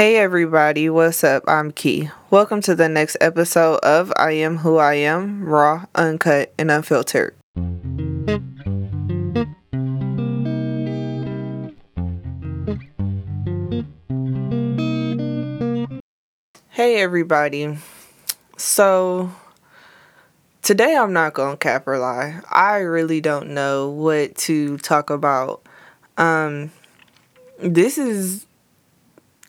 Hey everybody, what's up? I'm Key. Welcome to the next episode of I Am Who I Am, raw, uncut, and unfiltered. Hey everybody. So today I'm not gonna cap or lie. I really don't know what to talk about. Um this is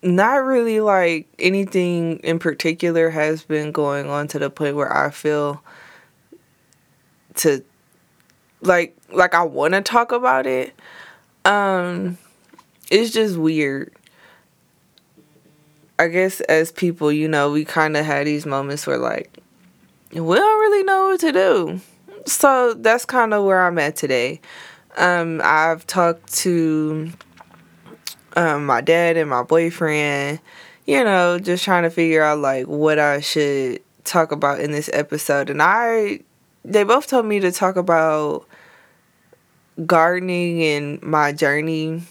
not really like anything in particular has been going on to the point where I feel to like like I want to talk about it. Um it's just weird. I guess as people, you know, we kind of had these moments where like we don't really know what to do. So that's kind of where I'm at today. Um I've talked to um, my dad and my boyfriend, you know, just trying to figure out like what I should talk about in this episode. And I, they both told me to talk about gardening and my journey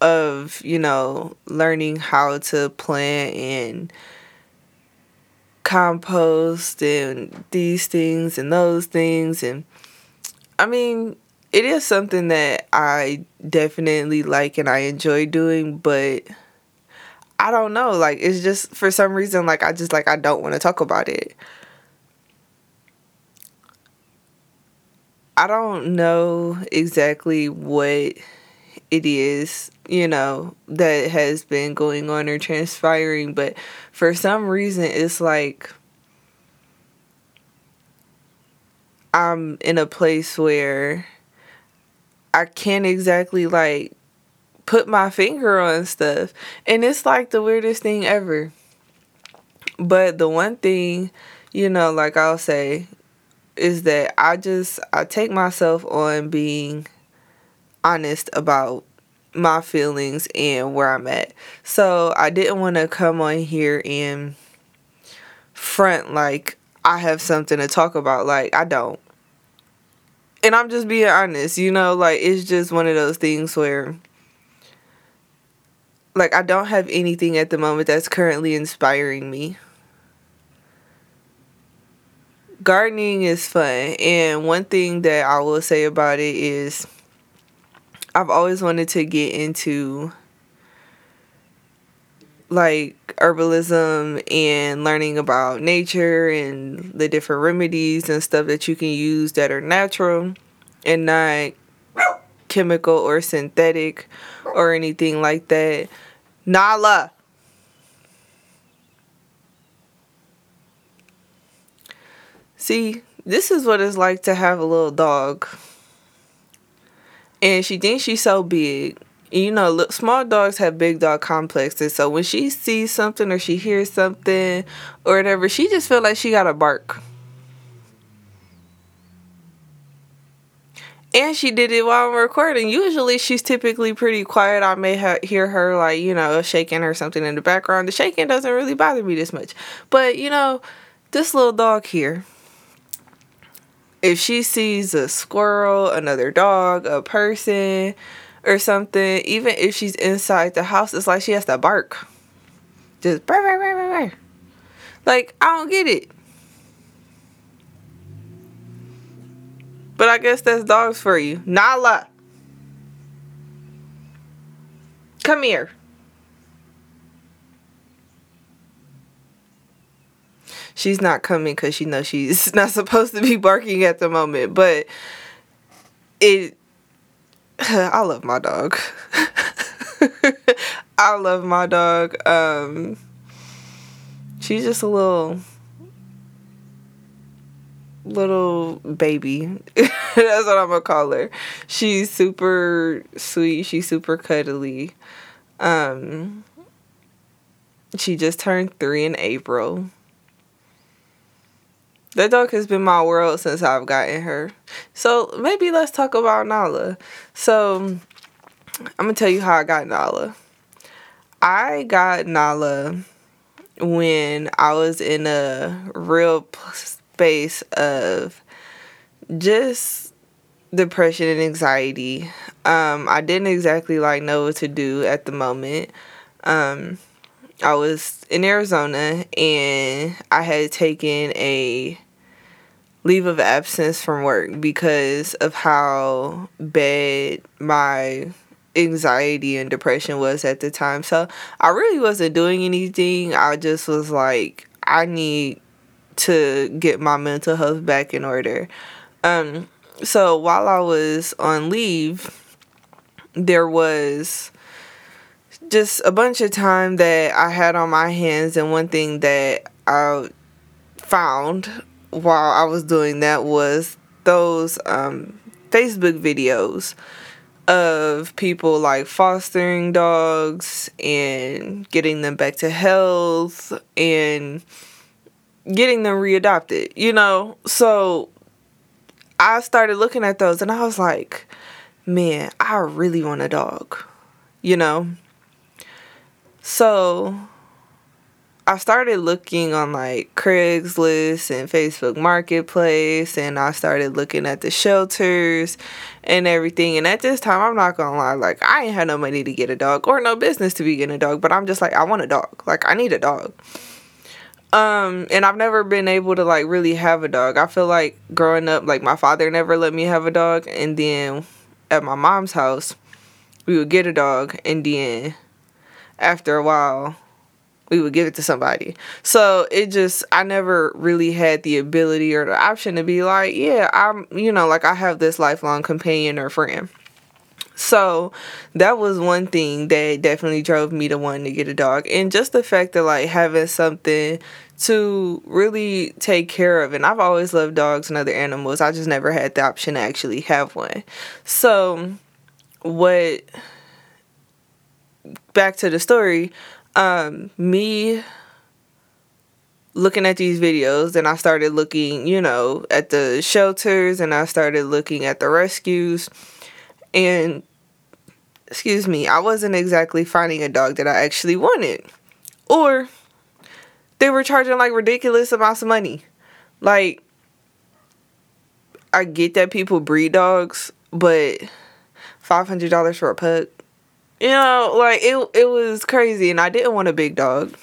of, you know, learning how to plant and compost and these things and those things. And I mean, it is something that I definitely like and I enjoy doing, but I don't know. Like, it's just for some reason, like, I just like, I don't want to talk about it. I don't know exactly what it is, you know, that has been going on or transpiring, but for some reason, it's like I'm in a place where I can't exactly like put my finger on stuff. And it's like the weirdest thing ever. But the one thing, you know, like I'll say, is that I just I take myself on being honest about my feelings and where I'm at. So I didn't want to come on here and front like I have something to talk about. Like I don't and I'm just being honest, you know, like it's just one of those things where like I don't have anything at the moment that's currently inspiring me. Gardening is fun, and one thing that I will say about it is I've always wanted to get into like herbalism and learning about nature and the different remedies and stuff that you can use that are natural and not chemical or synthetic or anything like that. Nala. See, this is what it's like to have a little dog. And she thinks she's so big you know, look, small dogs have big dog complexes. So when she sees something or she hears something or whatever, she just feel like she got to bark. And she did it while I'm recording. Usually she's typically pretty quiet. I may ha- hear her like, you know, shaking or something in the background. The shaking doesn't really bother me this much. But, you know, this little dog here, if she sees a squirrel, another dog, a person, or something, even if she's inside the house, it's like she has to bark. Just burr, burr, burr, burr. Like, I don't get it. But I guess that's dogs for you. Nala. Come here. She's not coming because she knows she's not supposed to be barking at the moment, but it I love my dog. I love my dog. Um, she's just a little little baby. That's what I'm gonna call her. She's super sweet. She's super cuddly. Um, she just turned three in April. That dog has been my world since I've gotten her. So maybe let's talk about Nala. So I'm gonna tell you how I got Nala. I got Nala when I was in a real space of just depression and anxiety. Um, I didn't exactly like know what to do at the moment. Um, I was in Arizona and I had taken a leave of absence from work because of how bad my anxiety and depression was at the time. So I really wasn't doing anything. I just was like, I need to get my mental health back in order. Um, so while I was on leave, there was just a bunch of time that I had on my hands, and one thing that I found while I was doing that was those um, Facebook videos of people like fostering dogs and getting them back to health and getting them readopted, you know? So I started looking at those and I was like, man, I really want a dog, you know? So I started looking on like Craigslist and Facebook Marketplace, and I started looking at the shelters and everything. And at this time, I'm not gonna lie, like I ain't had no money to get a dog or no business to be getting a dog, but I'm just like, I want a dog. Like I need a dog. Um, and I've never been able to like really have a dog. I feel like growing up, like my father never let me have a dog, and then at my mom's house, we would get a dog, and then after a while, we would give it to somebody. So it just I never really had the ability or the option to be like, yeah, I'm you know, like I have this lifelong companion or friend. So that was one thing that definitely drove me to wanting to get a dog. And just the fact that like having something to really take care of. And I've always loved dogs and other animals. I just never had the option to actually have one. So what back to the story, um, me looking at these videos and I started looking, you know, at the shelters and I started looking at the rescues and excuse me, I wasn't exactly finding a dog that I actually wanted. Or they were charging like ridiculous amounts of money. Like I get that people breed dogs, but five hundred dollars for a pug. You know, like it it was crazy and I didn't want a big dog.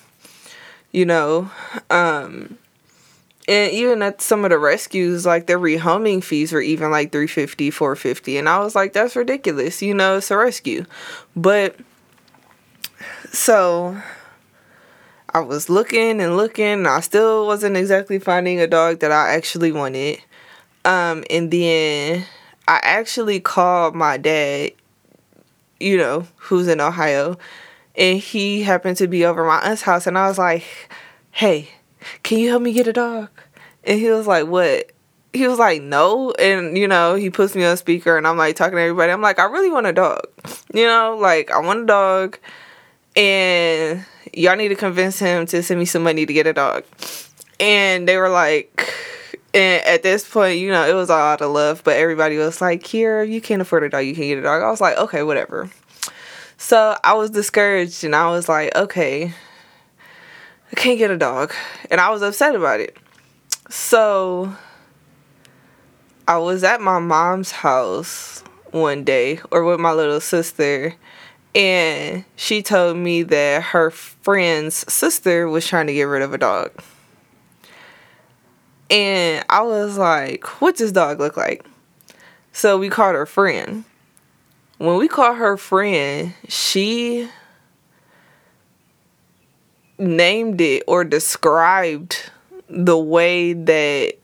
You know. Um and even at some of the rescues like their rehoming fees were even like 350 450 and i was like that's ridiculous you know it's a rescue but so i was looking and looking and i still wasn't exactly finding a dog that i actually wanted um and then i actually called my dad you know who's in ohio and he happened to be over my aunt's house and i was like hey can you help me get a dog? And he was like, what? He was like, no. And, you know, he puts me on speaker and I'm like talking to everybody. I'm like, I really want a dog. You know, like, I want a dog. And y'all need to convince him to send me some money to get a dog. And they were like, and at this point, you know, it was all out of love, but everybody was like, here, you can't afford a dog, you can get a dog. I was like, okay, whatever. So I was discouraged and I was like, okay, I can't get a dog. And I was upset about it. So I was at my mom's house one day or with my little sister and she told me that her friend's sister was trying to get rid of a dog. And I was like, what does dog look like? So we called her friend. When we called her friend, she named it or described the way that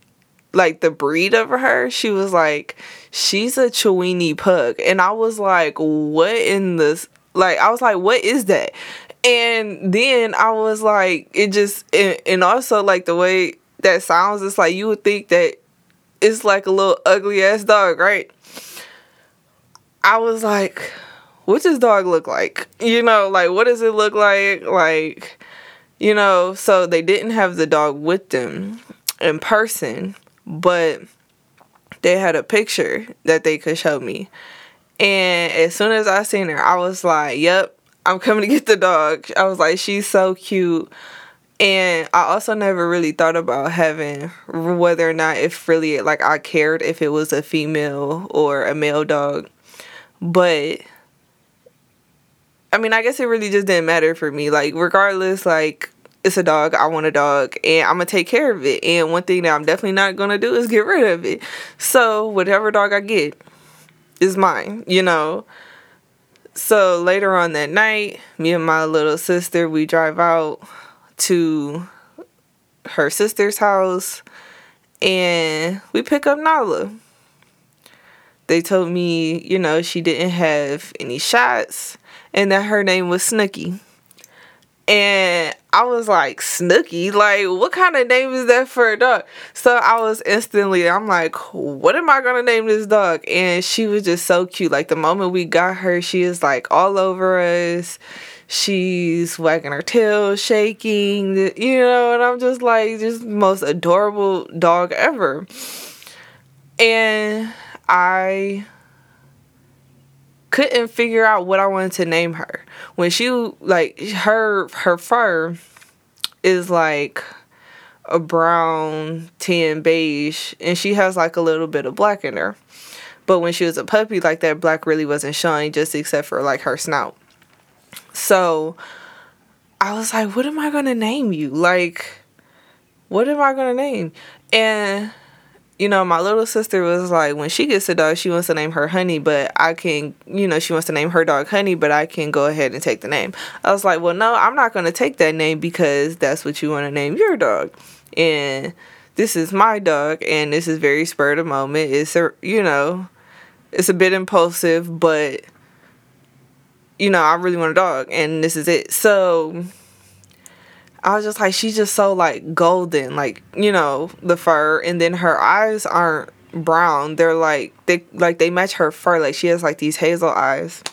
like the breed of her, she was like, she's a Chiweenie pug. And I was like, what in this? Like, I was like, what is that? And then I was like, it just, and, and also like the way that sounds, it's like you would think that it's like a little ugly ass dog, right? I was like, what does dog look like? You know, like, what does it look like? Like, you know, so they didn't have the dog with them in person, but they had a picture that they could show me. And as soon as I seen her, I was like, "Yep, I'm coming to get the dog." I was like, "She's so cute." And I also never really thought about having whether or not if really like I cared if it was a female or a male dog. But I mean, I guess it really just didn't matter for me. Like, regardless, like, it's a dog. I want a dog, and I'm gonna take care of it. And one thing that I'm definitely not gonna do is get rid of it. So, whatever dog I get is mine, you know. So, later on that night, me and my little sister, we drive out to her sister's house and we pick up Nala. They told me, you know, she didn't have any shots and that her name was Snooky. And I was like, Snooky? Like, what kind of name is that for a dog? So I was instantly, I'm like, what am I gonna name this dog? And she was just so cute. Like, the moment we got her, she is like all over us. She's wagging her tail, shaking, you know, and I'm just like, just most adorable dog ever. And I couldn't figure out what I wanted to name her. When she like her her fur is like a brown, tan, beige, and she has like a little bit of black in her. But when she was a puppy, like that black really wasn't showing, just except for like her snout. So I was like, what am I gonna name you? Like, what am I gonna name? And you know, my little sister was like, when she gets a dog, she wants to name her Honey, but I can, you know, she wants to name her dog Honey, but I can go ahead and take the name. I was like, well, no, I'm not going to take that name because that's what you want to name your dog. And this is my dog, and this is very spur of the moment. It's a, you know, it's a bit impulsive, but, you know, I really want a dog, and this is it. So, I was just like, she's just so like golden, like you know the fur, and then her eyes aren't brown; they're like they like they match her fur. Like she has like these hazel eyes.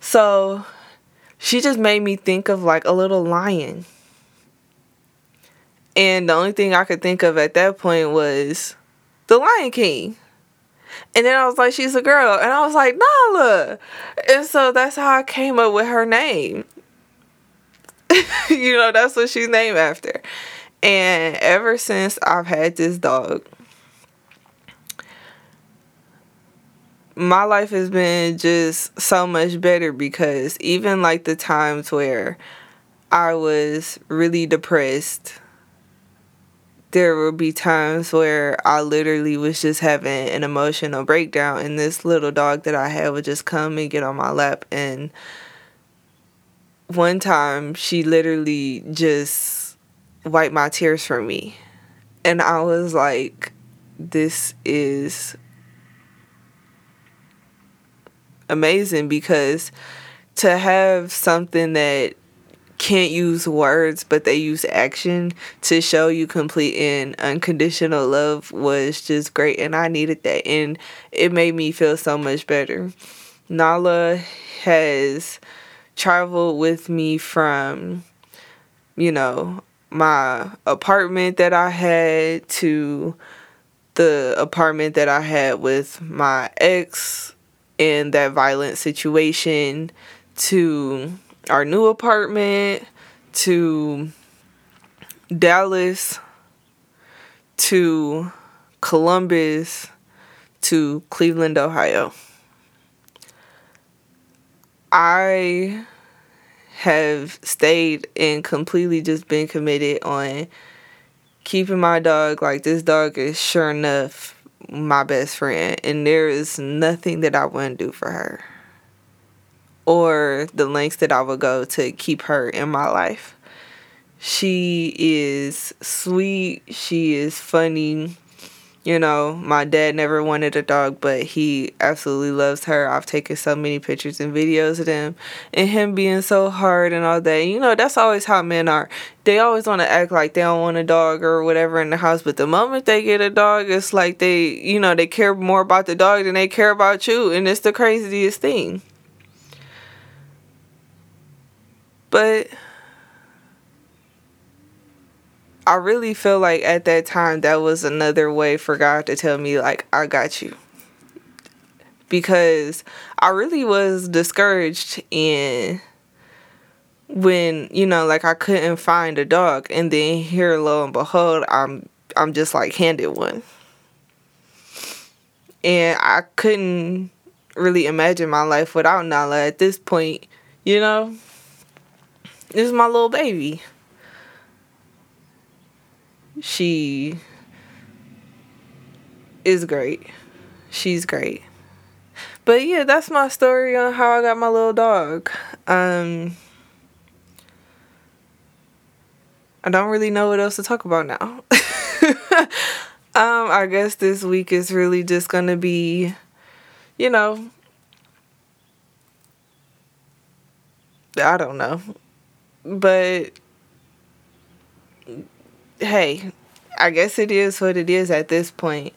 So she just made me think of like a little lion. And the only thing I could think of at that point was the Lion King. And then I was like, she's a girl. And I was like, Nala. And so that's how I came up with her name. you know, that's what she's named after. And ever since I've had this dog, my life has been just so much better because even like the times where I was really depressed, there would be times where I literally was just having an emotional breakdown, and this little dog that I had would just come and get on my lap and one time she literally just wiped my tears for me. And I was like, this is amazing because to have something that can't use words but they use action to show you complete and unconditional love was just great and I needed that and it made me feel so much better. Nala has traveled with me from, you know, my apartment that I had to the apartment that I had with my ex in that violent situation to our new apartment to Dallas to Columbus to Cleveland, Ohio. I have stayed and completely just been committed on keeping my dog like this dog is sure enough my best friend and there is nothing that I wouldn't do for her or the lengths that I would go to keep her in my life. She is sweet, she is funny, you know, my dad never wanted a dog, but he absolutely loves her. I've taken so many pictures and videos of them and him being so hard and all that. You know, that's always how men are. They always want to act like they don't want a dog or whatever in the house, but the moment they get a dog, it's like they, you know, they care more about the dog than they care about you. And it's the craziest thing. But I really feel like at that time that was another way for God to tell me like I got you. Because I really was discouraged in when, you know, like I couldn't find a dog and then here lo and behold I'm I'm just like handed one. And I couldn't really imagine my life without Nala at this point You know? This is my little baby. She is great. She's great. But yeah, that's my story on how I got my little dog. Um I don't really know what else to talk about now. um I guess this week is really just going to be you know I don't know. But hey, I guess it is what it is at this point.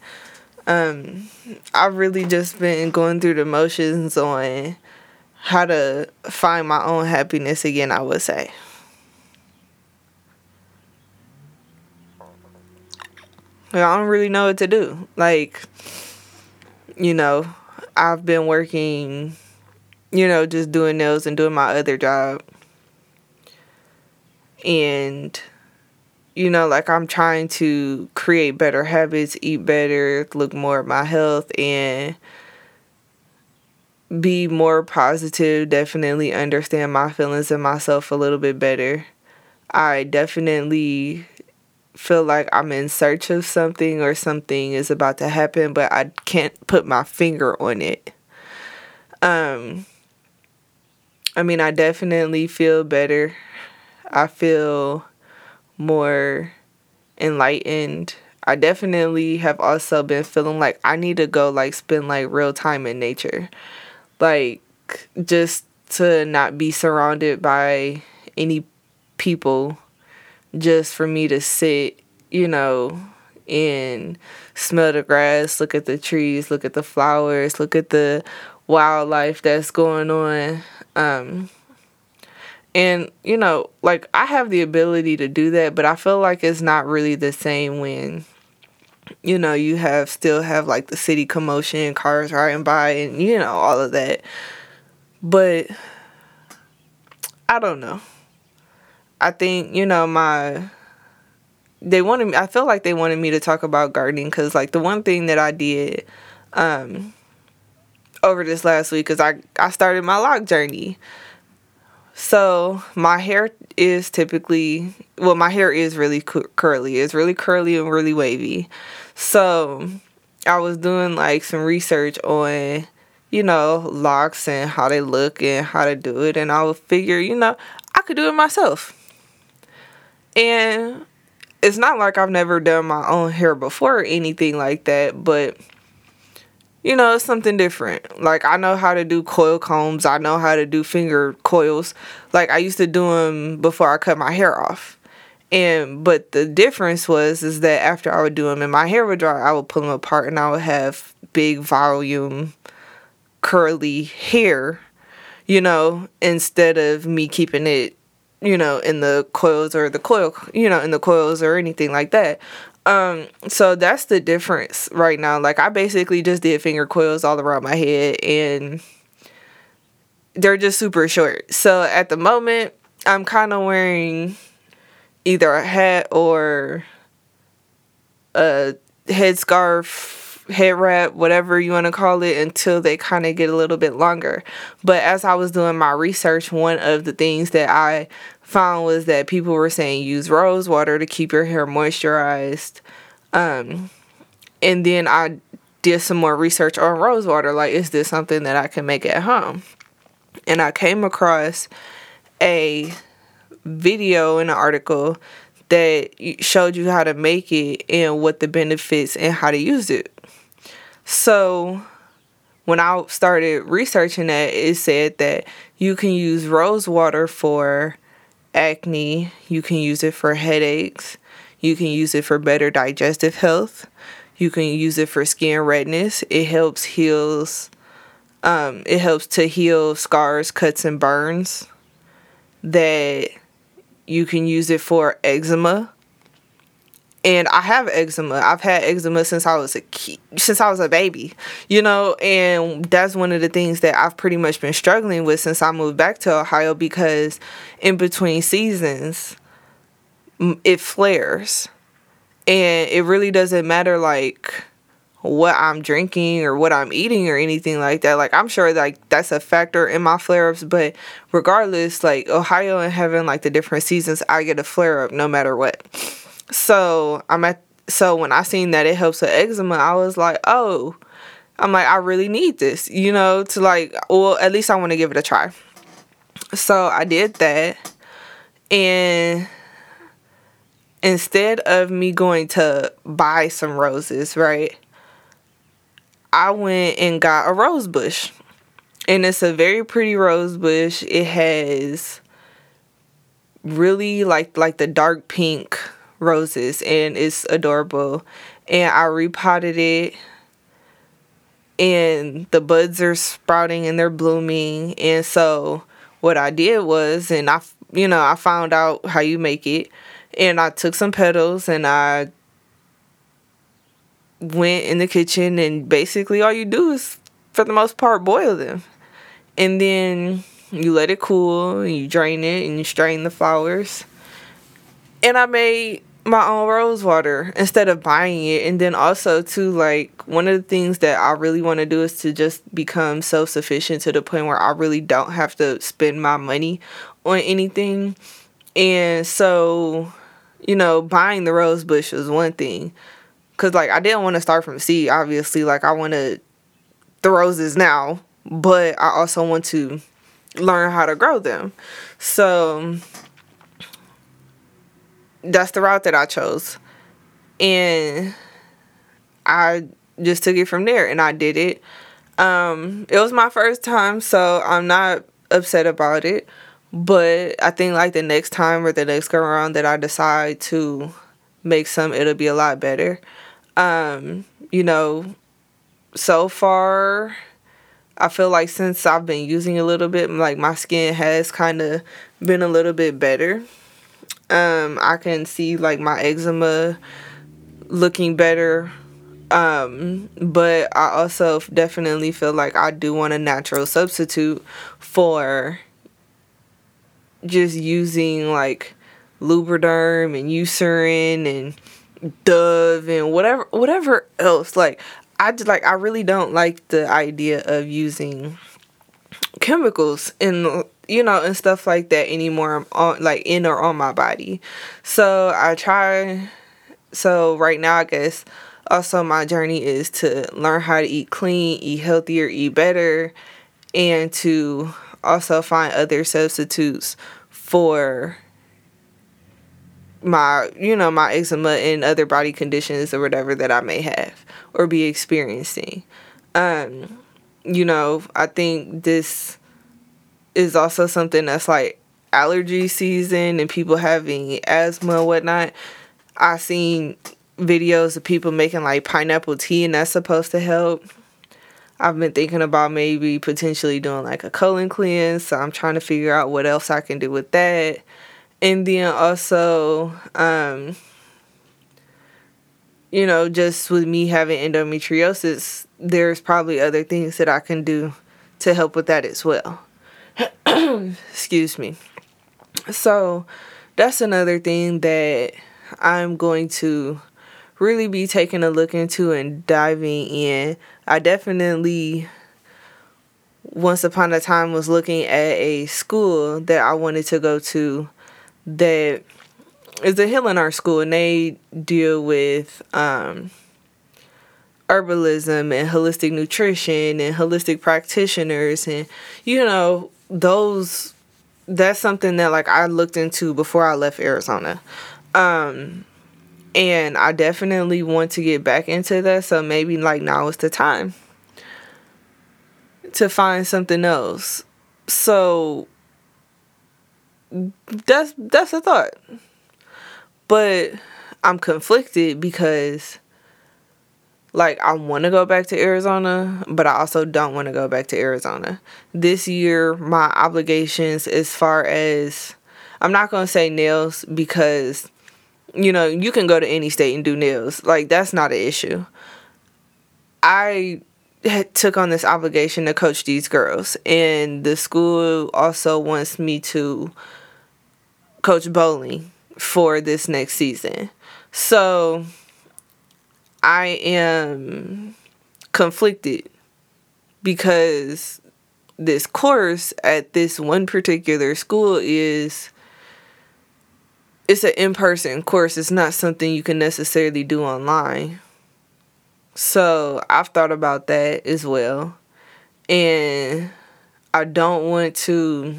Um, I've really just been going through the motions on how to find my own happiness again, I would say. I don't really know what to do. Like, you know, I've been working, you know, just doing nails and doing my other job. And you know, like I'm trying to create better habits, eat better, look more at my health, and be more positive. Definitely understand my feelings and myself a little bit better. I definitely feel like I'm in search of something or something is about to happen, but I can't put my finger on it. Um, I mean, I definitely feel better. I feel more enlightened. I definitely have also been feeling like I need to go like spend like real time in nature. Like just to not be surrounded by any people just for me to sit, you know, and smell the grass, look at the trees, look at the flowers, look at the wildlife that's going on. Um and, you know, like I have the ability to do that, but I feel like it's not really the same when you know, you have still have like the city commotion, cars riding by and you know, all of that. But I don't know. I think, you know, my they wanted me I feel like they wanted me to talk about gardening cuz like the one thing that I did um over this last week cuz I I started my log journey. So my hair is typically well, my hair is really curly. It's really curly and really wavy. So I was doing like some research on, you know, locks and how they look and how to do it, and I would figure, you know, I could do it myself. And it's not like I've never done my own hair before or anything like that, but you know, it's something different. Like I know how to do coil combs. I know how to do finger coils. Like I used to do them before I cut my hair off. And but the difference was is that after I would do them and my hair would dry, I would pull them apart and I would have big volume curly hair, you know, instead of me keeping it, you know, in the coils or the coil, you know, in the coils or anything like that. Um, so that's the difference right now. Like I basically just did finger coils all around my head and they're just super short. So at the moment, I'm kind of wearing either a hat or a headscarf, head wrap, whatever you want to call it, until they kind of get a little bit longer. But as I was doing my research, one of the things that I found was that people were saying use rose water to keep your hair moisturized. Um, and then I did some more research on rose water. Like, is this something that I can make at home? And I came across a video and an article that showed you how to make it and what the benefits and how to use it. So, when I started researching that, it said that you can use rose water for acne, you can use it for headaches, you can use it for better digestive health, you can use it for skin redness. It helps heals um, it helps to heal scars, cuts and burns that you can use it for eczema and I have eczema. I've had eczema since I was a kid, since I was a baby, you know, and that's one of the things that I've pretty much been struggling with since I moved back to Ohio because in between seasons it flares. And it really doesn't matter like what I'm drinking or what I'm eating or anything like that. Like I'm sure like that's a factor in my flare ups, but regardless, like Ohio and having like the different seasons, I get a flare up no matter what. So I'm at so when I seen that it helps with eczema, I was like, oh, I'm like, I really need this, you know, to like well, at least I want to give it a try. So I did that and instead of me going to buy some roses, right? I went and got a rose bush. And it's a very pretty rose bush. It has really like like the dark pink roses and it's adorable. And I repotted it and the buds are sprouting and they're blooming. And so what I did was and I you know, I found out how you make it and I took some petals and I went in the kitchen and basically all you do is for the most part boil them and then you let it cool and you drain it and you strain the flowers and i made my own rose water instead of buying it and then also too like one of the things that i really want to do is to just become self-sufficient to the point where i really don't have to spend my money on anything and so you know buying the rose bush was one thing Cause like I didn't want to start from seed, obviously. Like I want to the roses now, but I also want to learn how to grow them. So that's the route that I chose. And I just took it from there and I did it. Um, it was my first time, so I'm not upset about it. But I think like the next time or the next go around that I decide to make some, it'll be a lot better. Um, you know, so far I feel like since I've been using a little bit, like my skin has kind of been a little bit better. Um, I can see like my eczema looking better. Um, but I also definitely feel like I do want a natural substitute for just using like Lubriderm and Eucerin and Dove and whatever whatever else. Like I just like I really don't like the idea of using chemicals in you know and stuff like that anymore on like in or on my body. So I try so right now I guess also my journey is to learn how to eat clean, eat healthier, eat better and to also find other substitutes for my you know my eczema and other body conditions or whatever that I may have or be experiencing. Um, you know, I think this is also something that's like allergy season and people having asthma and whatnot. I seen videos of people making like pineapple tea and that's supposed to help. I've been thinking about maybe potentially doing like a colon cleanse, so I'm trying to figure out what else I can do with that and then also um you know just with me having endometriosis there's probably other things that i can do to help with that as well excuse me. So that's another thing that i'm going to really be taking a look into and diving in. I definitely once upon a time was looking at a school that i wanted to go to that is a healing art school and they deal with um, herbalism and holistic nutrition and holistic practitioners and you know those that's something that like I looked into before I left Arizona. Um and I definitely want to get back into that so maybe like now is the time to find something else. So that's that's a thought. But I'm conflicted because like I want to go back to Arizona, but I also don't want to go back to Arizona. This year my obligations as far as I'm not going to say nails because you know, you can go to any state and do nails. Like that's not an issue. I took on this obligation to coach these girls and the school also wants me to coach bowling for this next season. So I am conflicted because this course at this one particular school is it's an in-person course. It's not something you can necessarily do online. So i've thought about that as well. And i don't want to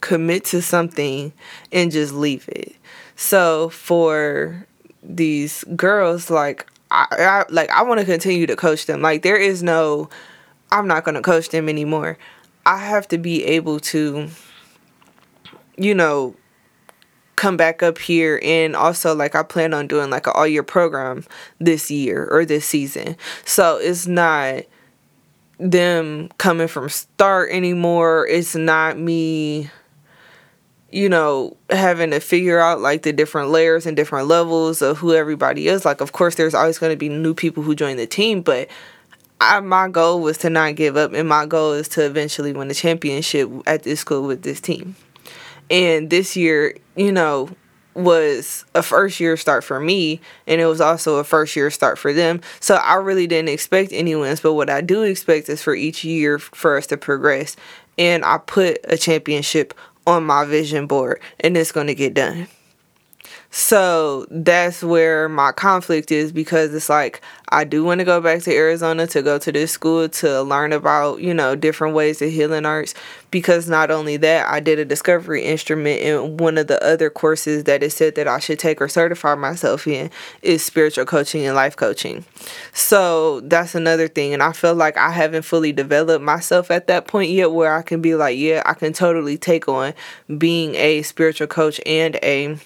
commit to something and just leave it. So for these girls like I, I like I want to continue to coach them. Like there is no I'm not going to coach them anymore. I have to be able to you know come back up here and also like I plan on doing like an all year program this year or this season. So it's not them coming from start anymore. It's not me you know, having to figure out like the different layers and different levels of who everybody is. Like, of course, there's always going to be new people who join the team, but I, my goal was to not give up, and my goal is to eventually win the championship at this school with this team. And this year, you know, was a first year start for me, and it was also a first year start for them. So I really didn't expect any wins, but what I do expect is for each year for us to progress. And I put a championship on my vision board and it's going to get done. So that's where my conflict is because it's like I do want to go back to Arizona to go to this school to learn about, you know, different ways of healing arts. Because not only that, I did a discovery instrument in one of the other courses that it said that I should take or certify myself in is spiritual coaching and life coaching. So that's another thing. And I feel like I haven't fully developed myself at that point yet where I can be like, yeah, I can totally take on being a spiritual coach and a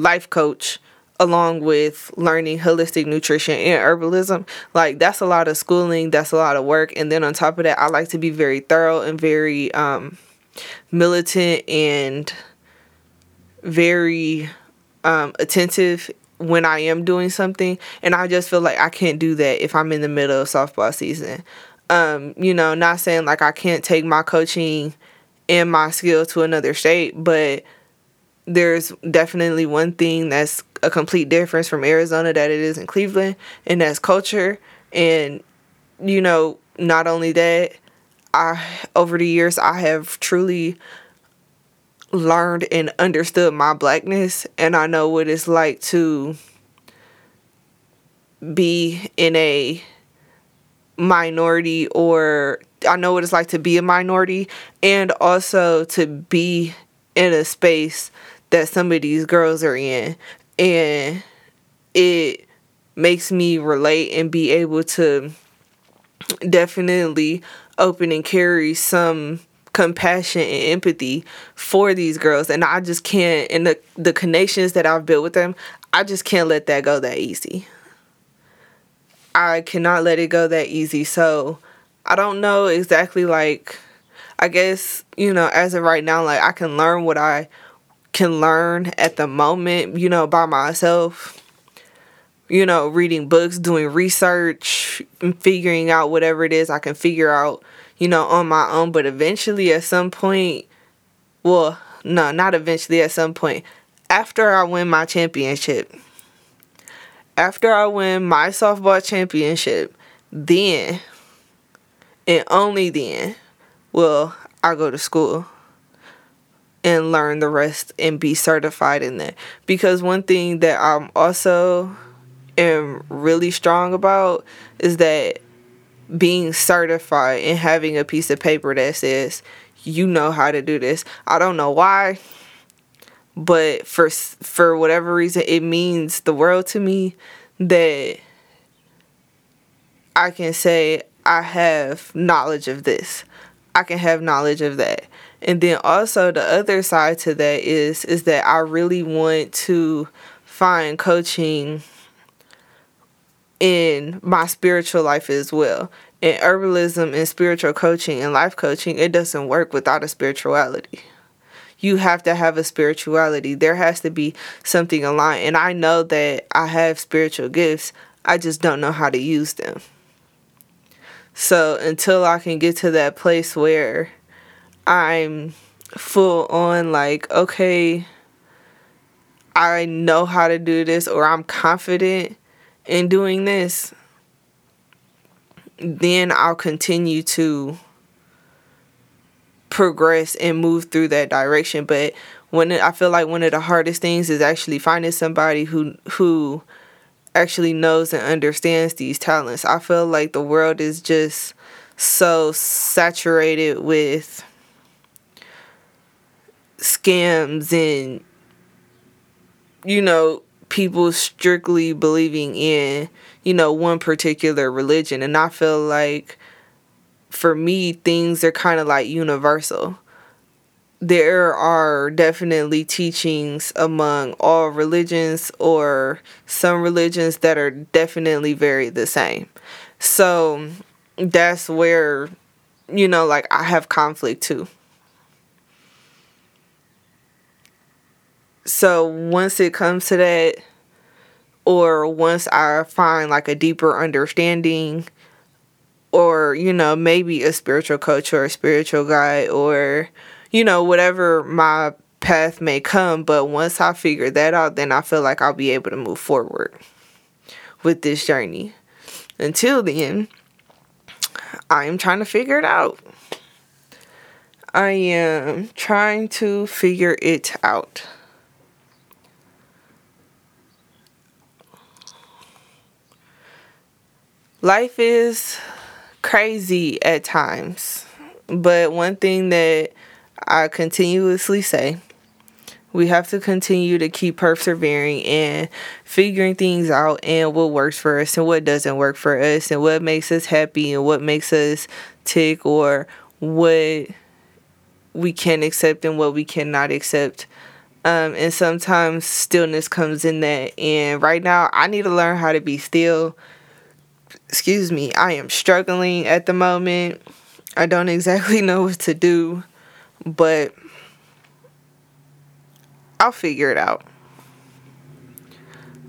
life coach along with learning holistic nutrition and herbalism. Like that's a lot of schooling, that's a lot of work. And then on top of that, I like to be very thorough and very um, militant and very um, attentive when I am doing something. And I just feel like I can't do that if I'm in the middle of softball season. Um, you know, not saying like I can't take my coaching and my skill to another state, but there's definitely one thing that's a complete difference from Arizona that it is in Cleveland, and that's culture. And you know, not only that, I over the years I have truly learned and understood my blackness, and I know what it's like to be in a minority or I know what it's like to be a minority and also to be in a space that some of these girls are in and it makes me relate and be able to definitely open and carry some compassion and empathy for these girls and I just can't and the the connections that I've built with them I just can't let that go that easy. I cannot let it go that easy. So I don't know exactly like I guess, you know, as of right now, like I can learn what I can learn at the moment, you know, by myself. You know, reading books, doing research, and figuring out whatever it is I can figure out, you know, on my own. But eventually, at some point, well, no, not eventually, at some point, after I win my championship, after I win my softball championship, then and only then will I go to school and learn the rest and be certified in that. Because one thing that I'm also am really strong about is that being certified and having a piece of paper that says you know how to do this. I don't know why, but for for whatever reason it means the world to me that I can say I have knowledge of this. I can have knowledge of that. And then also the other side to that is is that I really want to find coaching in my spiritual life as well. In herbalism and spiritual coaching and life coaching, it doesn't work without a spirituality. You have to have a spirituality. There has to be something aligned. And I know that I have spiritual gifts. I just don't know how to use them. So until I can get to that place where I'm full on like, okay, I know how to do this or I'm confident in doing this, then I'll continue to progress and move through that direction. But when it, I feel like one of the hardest things is actually finding somebody who who actually knows and understands these talents. I feel like the world is just so saturated with scams and you know people strictly believing in you know one particular religion and I feel like for me things are kind of like universal there are definitely teachings among all religions or some religions that are definitely very the same. So that's where, you know, like I have conflict too. So once it comes to that, or once I find like a deeper understanding, or, you know, maybe a spiritual coach or a spiritual guide, or you know, whatever my path may come. But once I figure that out, then I feel like I'll be able to move forward with this journey. Until then, I am trying to figure it out. I am trying to figure it out. Life is crazy at times, but one thing that I continuously say we have to continue to keep persevering and figuring things out and what works for us and what doesn't work for us and what makes us happy and what makes us tick or what we can accept and what we cannot accept. Um, and sometimes stillness comes in that. And right now, I need to learn how to be still. Excuse me, I am struggling at the moment. I don't exactly know what to do but I'll figure it out.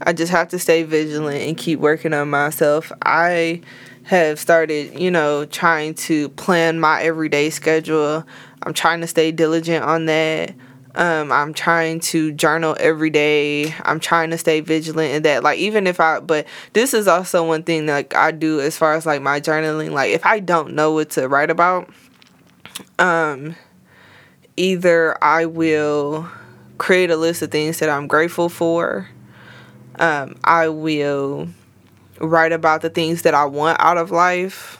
I just have to stay vigilant and keep working on myself. I have started, you know, trying to plan my everyday schedule. I'm trying to stay diligent on that. Um, I'm trying to journal every day. I'm trying to stay vigilant in that. Like even if I but this is also one thing that, like I do as far as like my journaling. Like if I don't know what to write about, um either I will create a list of things that I'm grateful for. Um, I will write about the things that I want out of life.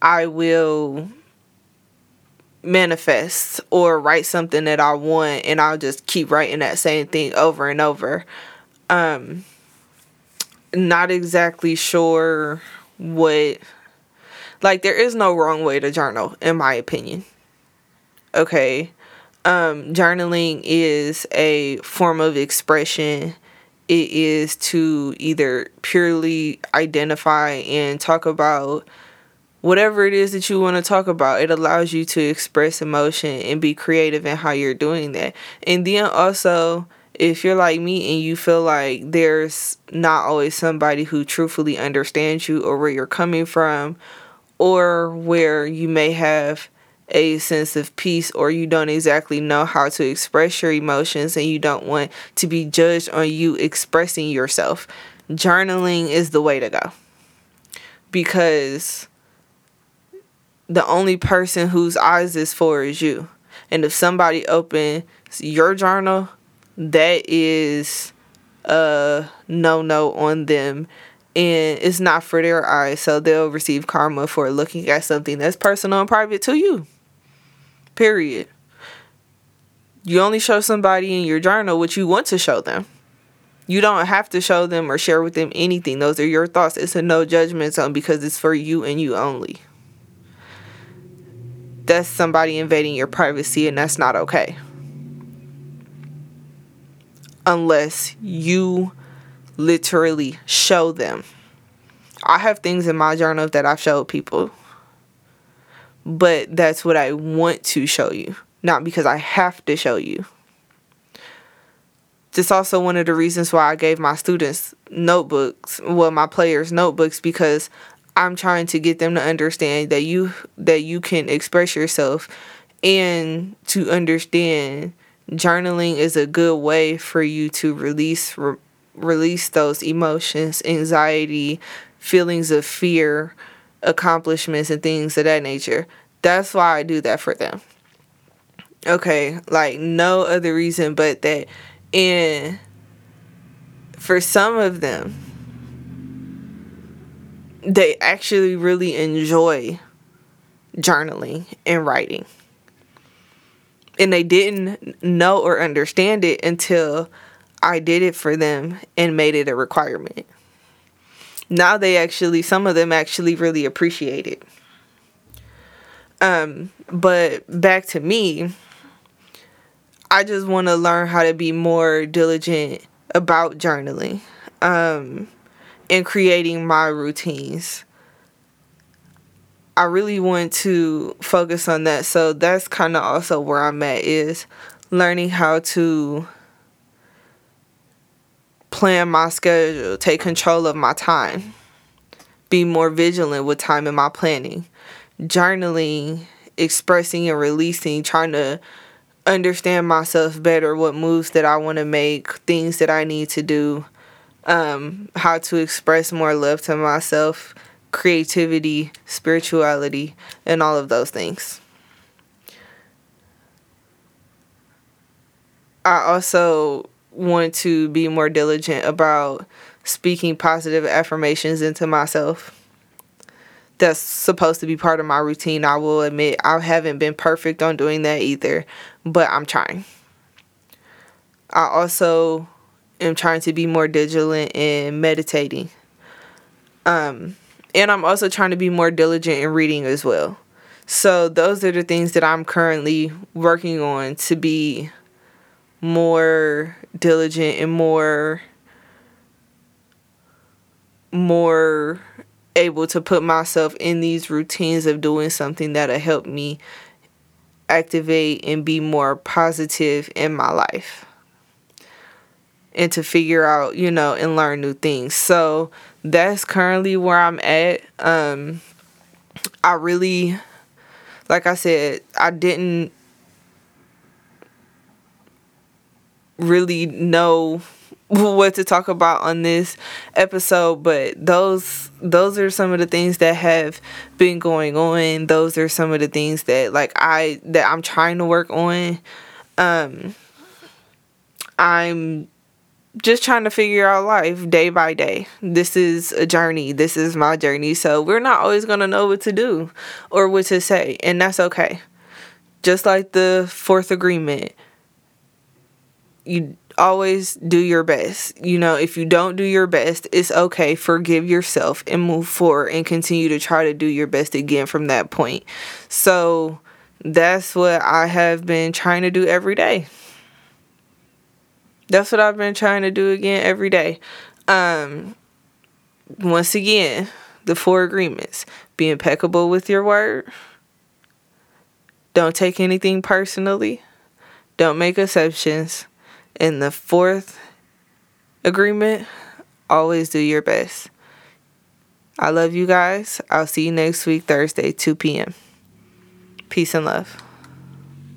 I will manifest or write something that I want and I'll just keep writing that same thing over and over. Um not exactly sure what like there is no wrong way to journal in my opinion okay um, journaling is a form of expression. It is to either purely identify and talk about whatever it is that you want to talk about. It allows you to express emotion and be creative in how you're doing that. And then also if you're like me and you feel like there's not always somebody who truthfully understands you or where you're coming from or where you may have a sense of peace or you don't exactly know how to express your emotions and you don't want to be judged on you expressing yourself, journaling is the way to go. Because the only person whose eyes is for is you. And if somebody opens your journal, that is a no no on them and it's not for their eyes so they'll receive karma for looking at something that's personal and private to you Period. You only show somebody in your journal what you want to show them. You don't have to show them or share with them anything. Those are your thoughts. It's a no judgment zone because it's for you and you only. That's somebody invading your privacy, and that's not okay. Unless you literally show them. I have things in my journal that I've showed people but that's what I want to show you, not because I have to show you. This also one of the reasons why I gave my students notebooks, well my players notebooks because I'm trying to get them to understand that you that you can express yourself and to understand journaling is a good way for you to release re- release those emotions, anxiety, feelings of fear, accomplishments, and things of that nature. That's why I do that for them. Okay, like no other reason but that And for some of them they actually really enjoy journaling and writing. And they didn't know or understand it until I did it for them and made it a requirement. Now they actually, some of them actually really appreciate it. Um, but back to me, I just want to learn how to be more diligent about journaling um, and creating my routines. I really want to focus on that. So that's kind of also where I'm at is learning how to plan my schedule, take control of my time, be more vigilant with time in my planning, journaling, expressing and releasing, trying to understand myself better, what moves that I want to make, things that I need to do, um, how to express more love to myself, creativity, spirituality, and all of those things. I also want to be more diligent about speaking positive affirmations into myself that's supposed to be part of my routine. I will admit I haven't been perfect on doing that either, but I'm trying. I also am trying to be more diligent in meditating. Um, and I'm also trying to be more diligent in reading as well. So those are the things that I'm currently working on to be more diligent and more more able to put myself in these routines of doing something that'll help me activate and be more positive in my life and to figure out you know and learn new things. So that's currently where i'm at. Um i really like i said i didn't really know what to talk about on this episode but those those are some of the things that have been going on. Those are some of the things that like i that i'm trying to work on. Um i'm just trying to figure out life day by day. This is a journey. This is my journey. So we're not always going to know what to do or what to say and that's okay. Just like the fourth agreement you always do your best. You know, if you don't do your best, it's okay. Forgive yourself and move forward and continue to try to do your best again from that point. So that's what I have been trying to do every day. That's what I've been trying to do again every day. Um once again, the four agreements. Be impeccable with your word. Don't take anything personally. Don't make assumptions and the fourth agreement always do your best. I love you guys. I'll see you next week, Thursday, 2 p.m. Peace and love.